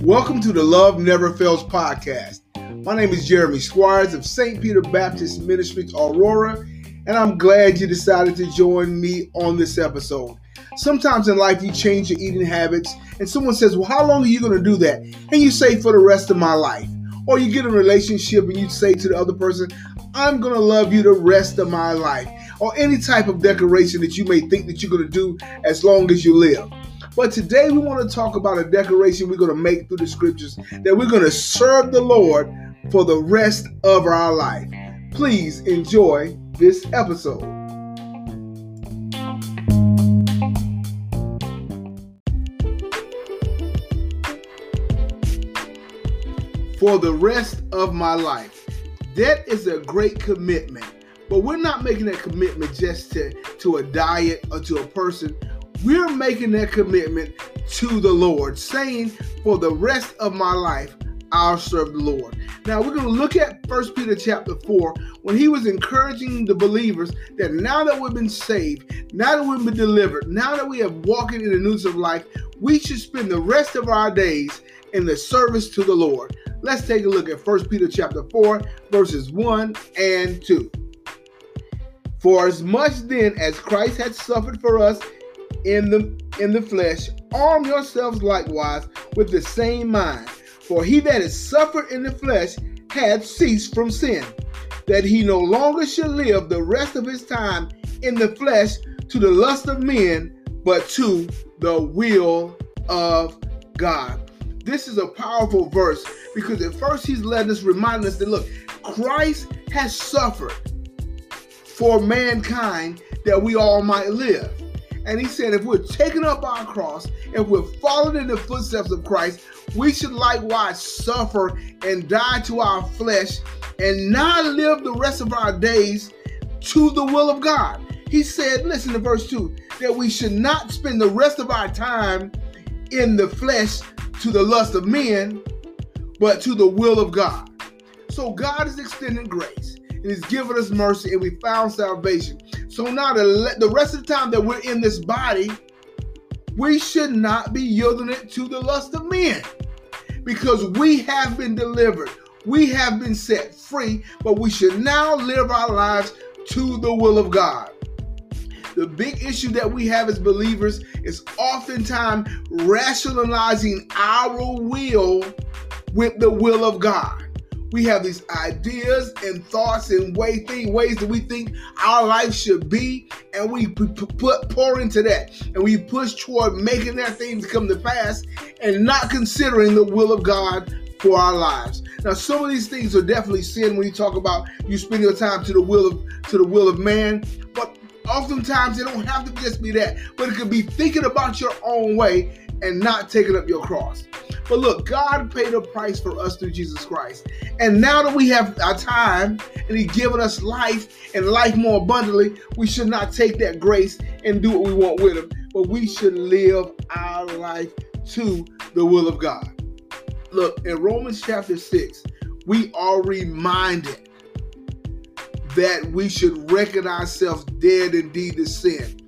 Welcome to the Love Never Fails podcast. My name is Jeremy Squires of St. Peter Baptist Ministries, Aurora, and I'm glad you decided to join me on this episode. Sometimes in life, you change your eating habits, and someone says, Well, how long are you going to do that? And you say, For the rest of my life. Or you get in a relationship and you say to the other person, I'm going to love you the rest of my life. Or any type of decoration that you may think that you're going to do as long as you live. But today we want to talk about a decoration we're going to make through the scriptures that we're going to serve the Lord for the rest of our life. Please enjoy this episode. For the rest of my life. That is a great commitment. But we're not making that commitment just to, to a diet or to a person we're making that commitment to the Lord, saying, For the rest of my life, I'll serve the Lord. Now we're going to look at First Peter chapter 4 when he was encouraging the believers that now that we've been saved, now that we've been delivered, now that we have walked in the news of life, we should spend the rest of our days in the service to the Lord. Let's take a look at First Peter chapter 4 verses 1 and 2. For as much then as Christ had suffered for us in the in the flesh, arm yourselves likewise with the same mind. For he that has suffered in the flesh hath ceased from sin, that he no longer should live the rest of his time in the flesh to the lust of men, but to the will of God. This is a powerful verse because at first he's letting us remind us that look, Christ has suffered for mankind that we all might live. And he said, if we're taking up our cross, if we're following in the footsteps of Christ, we should likewise suffer and die to our flesh and not live the rest of our days to the will of God. He said, listen to verse 2, that we should not spend the rest of our time in the flesh to the lust of men, but to the will of God. So God is extending grace and He's given us mercy, and we found salvation. So now the, the rest of the time that we're in this body, we should not be yielding it to the lust of men because we have been delivered. We have been set free, but we should now live our lives to the will of God. The big issue that we have as believers is oftentimes rationalizing our will with the will of God we have these ideas and thoughts and way thing, ways that we think our life should be, and we put pour into that, and we push toward making that thing to come to pass, and not considering the will of God for our lives. Now, some of these things are definitely sin when you talk about you spend your time to the will of to the will of man, but oftentimes it don't have to just be that, but it could be thinking about your own way and not taking up your cross. But look, God paid a price for us through Jesus Christ. And now that we have our time and He's given us life and life more abundantly, we should not take that grace and do what we want with Him, but we should live our life to the will of God. Look, in Romans chapter 6, we are reminded that we should reckon ourselves dead indeed to sin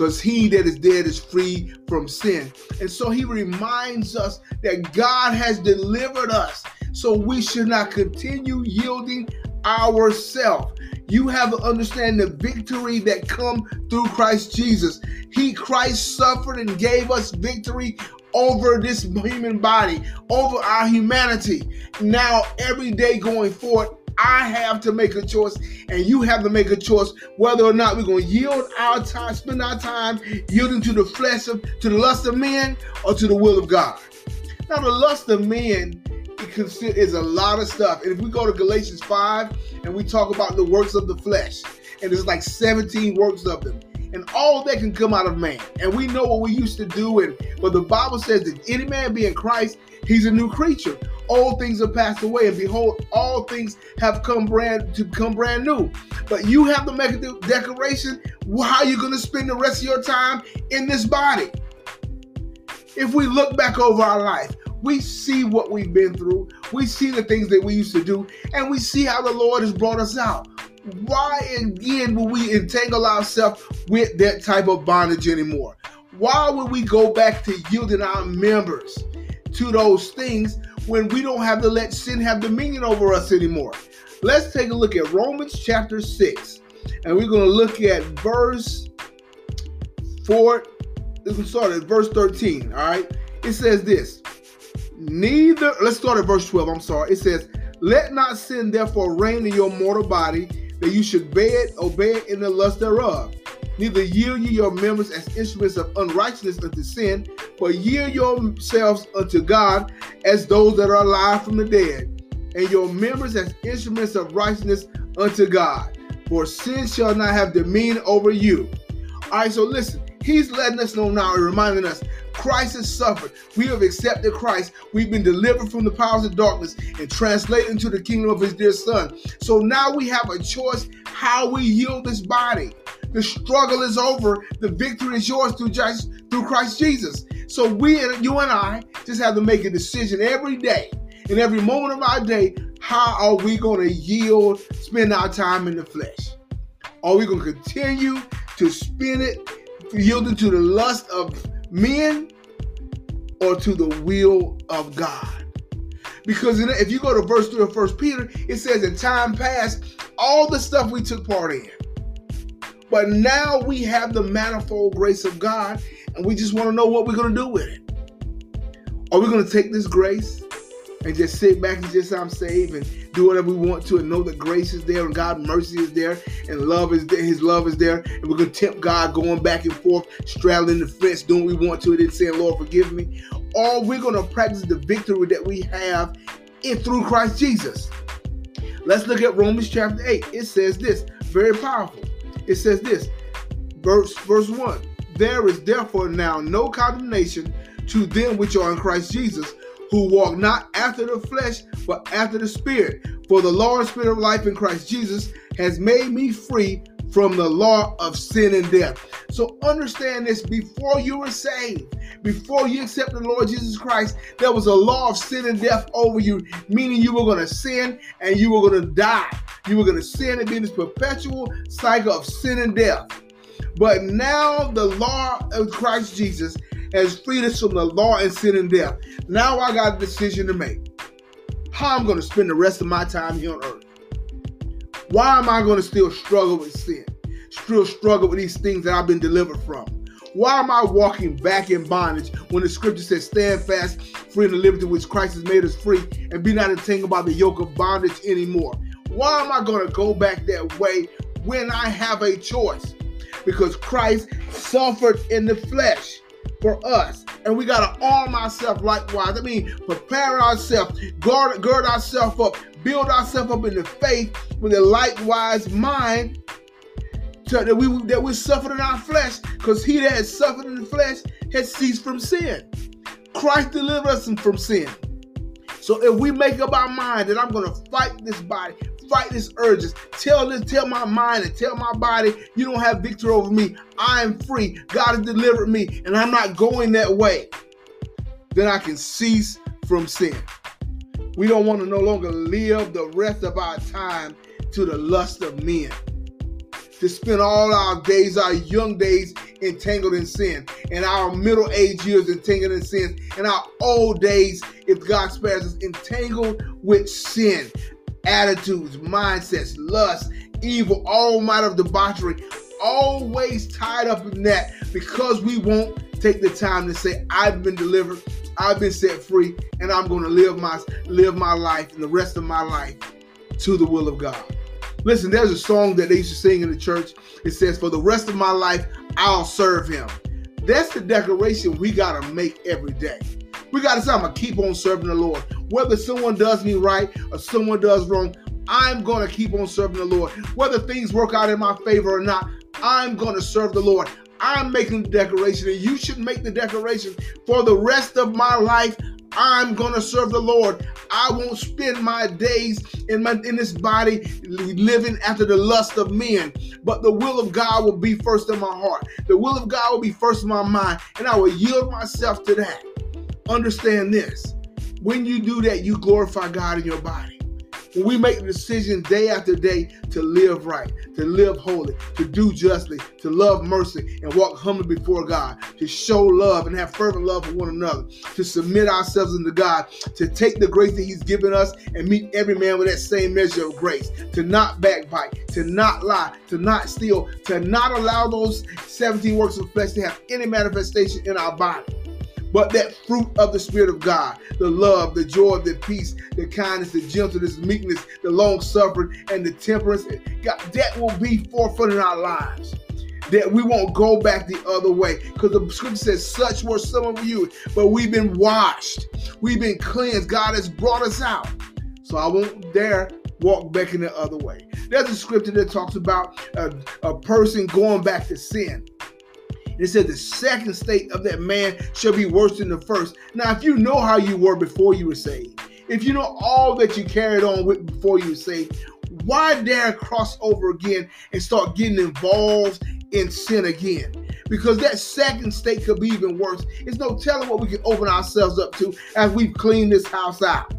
because he that is dead is free from sin. And so he reminds us that God has delivered us, so we should not continue yielding ourselves. You have to understand the victory that come through Christ Jesus. He Christ suffered and gave us victory over this human body, over our humanity. Now, every day going forward, I have to make a choice, and you have to make a choice whether or not we're going to yield our time, spend our time yielding to the flesh of, to the lust of men, or to the will of God. Now, the lust of men is a lot of stuff. And if we go to Galatians 5 and we talk about the works of the flesh, and there's like 17 works of them and all that can come out of man. And we know what we used to do. And but the Bible says that any man be in Christ, he's a new creature. All things have passed away, and behold, all things have come brand to come brand new. But you have to make a declaration how are you're going to spend the rest of your time in this body. If we look back over our life, we see what we've been through. We see the things that we used to do, and we see how the Lord has brought us out why again will we entangle ourselves with that type of bondage anymore? Why would we go back to yielding our members to those things when we don't have to let sin have dominion over us anymore? Let's take a look at Romans chapter 6, and we're going to look at verse 4. Let's start at verse 13. All right. It says this Neither, let's start at verse 12. I'm sorry. It says, Let not sin therefore reign in your mortal body, that you should obey it, obey it in the lust thereof. Neither yield ye your members as instruments of unrighteousness unto sin, but yield yourselves unto God as those that are alive from the dead, and your members as instruments of righteousness unto God. For sin shall not have dominion over you. All right, so listen, he's letting us know now, and reminding us Christ has suffered. We have accepted Christ. We've been delivered from the powers of darkness and translated into the kingdom of his dear son. So now we have a choice how we yield this body. The struggle is over. The victory is yours through through Christ Jesus. So we and you and I just have to make a decision every day, in every moment of our day, how are we going to yield, spend our time in the flesh? Are we going to continue to spend it yielding to the lust of men or to the will of God? Because if you go to verse 3 of First Peter, it says in time past, all the stuff we took part in but now we have the manifold grace of God, and we just want to know what we're going to do with it. Are we going to take this grace and just sit back and just I'm saved and do whatever we want to and know that grace is there and God's mercy is there and love is there, His love is there, and we're going to tempt God going back and forth, straddling the fence, doing what we want to, and then saying, Lord, forgive me. Or we're going to practice the victory that we have in through Christ Jesus. Let's look at Romans chapter 8. It says this, very powerful it says this, verse verse 1. There is therefore now no condemnation to them which are in Christ Jesus, who walk not after the flesh, but after the Spirit. For the law and Spirit of life in Christ Jesus has made me free from the law of sin and death. So understand this before you were saved, before you accepted the Lord Jesus Christ, there was a law of sin and death over you, meaning you were going to sin and you were going to die. You were going to sin and be in this perpetual cycle of sin and death. But now the law of Christ Jesus has freed us from the law and sin and death. Now I got a decision to make. How am I'm going to spend the rest of my time here on earth. Why am I going to still struggle with sin? Still struggle with these things that I've been delivered from? Why am I walking back in bondage when the scripture says, Stand fast, free in the liberty which Christ has made us free, and be not entangled by the yoke of bondage anymore? Why am I going to go back that way when I have a choice? Because Christ suffered in the flesh for us. And we got to arm ourselves likewise. I mean, prepare ourselves, guard, gird ourselves up, build ourselves up in the faith with a likewise mind to, that we that we suffered in our flesh, because he that has suffered in the flesh has ceased from sin. Christ delivered us from sin. So if we make up our mind that I'm going to fight this body, fight this urges, tell this, tell my mind and tell my body, you don't have victory over me. I am free. God has delivered me, and I'm not going that way. Then I can cease from sin. We don't want to no longer live the rest of our time to the lust of men. To spend all our days, our young days, entangled in sin, and our middle age years entangled in sin, and our old days, if God spares us, entangled with sin, attitudes, mindsets, lust, evil, all might of debauchery, always tied up in that because we won't take the time to say, I've been delivered, I've been set free, and I'm going to live my live my life and the rest of my life to the will of God. Listen, there's a song that they used to sing in the church. It says, For the rest of my life, I'll serve him. That's the declaration we got to make every day. We got to say, I'm going to keep on serving the Lord. Whether someone does me right or someone does wrong, I'm going to keep on serving the Lord. Whether things work out in my favor or not, I'm going to serve the Lord. I'm making the declaration, and you should make the declaration for the rest of my life. I'm going to serve the Lord. I won't spend my days in my in this body living after the lust of men, but the will of God will be first in my heart. The will of God will be first in my mind, and I will yield myself to that. Understand this. When you do that, you glorify God in your body. when we make the decision day after day to live right, to live holy, to do justly, to love mercy, and walk humbly before God, to show love and have fervent love for one another, to submit ourselves unto God, to take the grace that He's given us and meet every man with that same measure of grace, to not backbite, to not lie, to not steal, to not allow those 17 works of flesh to have any manifestation in our body but that fruit of the Spirit of God, the love, the joy, the peace, the kindness, the gentleness, meekness, the long suffering, and the temperance, God, that will be forefront in our lives. That we won't go back the other way. Because the scripture says, Such were some of you, but we've been washed, we've been cleansed. God has brought us out. So I won't dare walk back in the other way. There's a scripture that talks about a, a person going back to sin. It said the second state of that man shall be worse than the first. Now, if you know how you were before you were saved, if you know all that you carried on with before you were saved, why dare cross over again and start getting involved in sin again? Because that second state could be even worse. It's no telling what we can open ourselves up to as we've cleaned this house out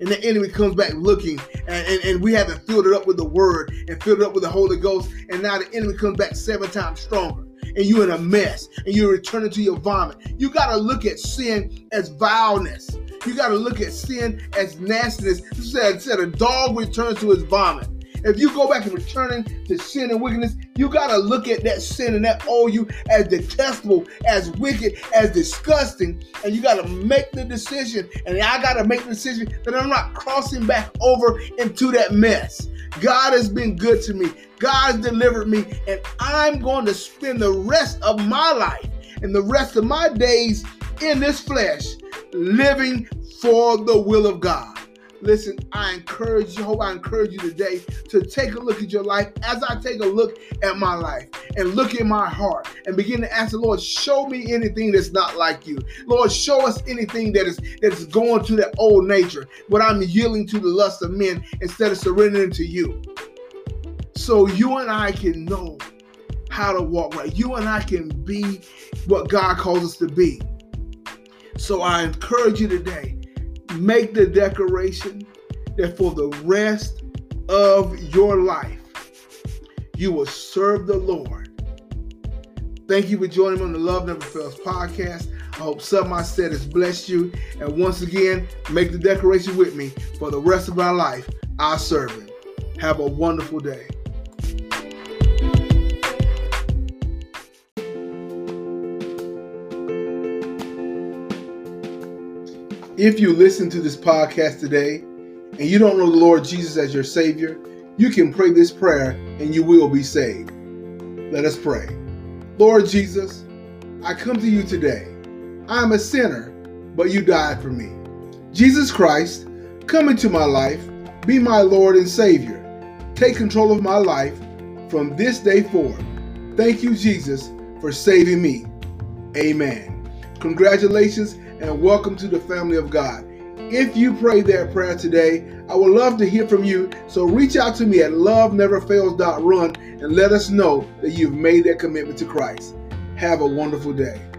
and the enemy comes back looking, and, and, and, we haven't filled it up with the word and filled it up with the Holy Ghost, and now the enemy comes back seven times stronger and you're in a mess and you're returning to your vomit. You got to look at sin as vileness. You got to look at sin as nastiness. Said, said a dog returns to his vomit. If you go back and returning to sin and wickedness, you got to look at that sin and that owe you as detestable, as wicked, as disgusting. And you got to make the decision. And I got to make the decision that I'm not crossing back over into that mess. God has been good to me. God has delivered me, and I'm going to spend the rest of my life and the rest of my days in this flesh living for the will of God. Listen, I encourage you, hope I encourage you today to take a look at your life as I take a look at my life and look in my heart and begin to ask the Lord, show me anything that's not like you. Lord, show us anything that is that is going to that old nature, but I'm yielding to the lust of men instead of surrendering to you. So you and I can know how to walk right. You and I can be what God calls us to be. So I encourage you today make the declaration that for the rest of your life, you will serve the Lord. Thank you for joining me on the Love Never Fails podcast. I hope something I said has blessed you. And once again, make the declaration with me for the rest of my life, I serve Him. Have a wonderful day. If you listen to this podcast today and you don't know the Lord Jesus as your Savior, you can pray this prayer and you will be saved. Let us pray. Lord Jesus, I come to you today. I am a sinner, but you died for me. Jesus Christ, come into my life, be my Lord and Savior. Take control of my life from this day forward. Thank you, Jesus, for saving me. Amen. Congratulations and welcome to the family of God. If you pray that prayer today, I would love to hear from you. So reach out to me at loveneverfails.run and let us know that you've made that commitment to Christ. Have a wonderful day.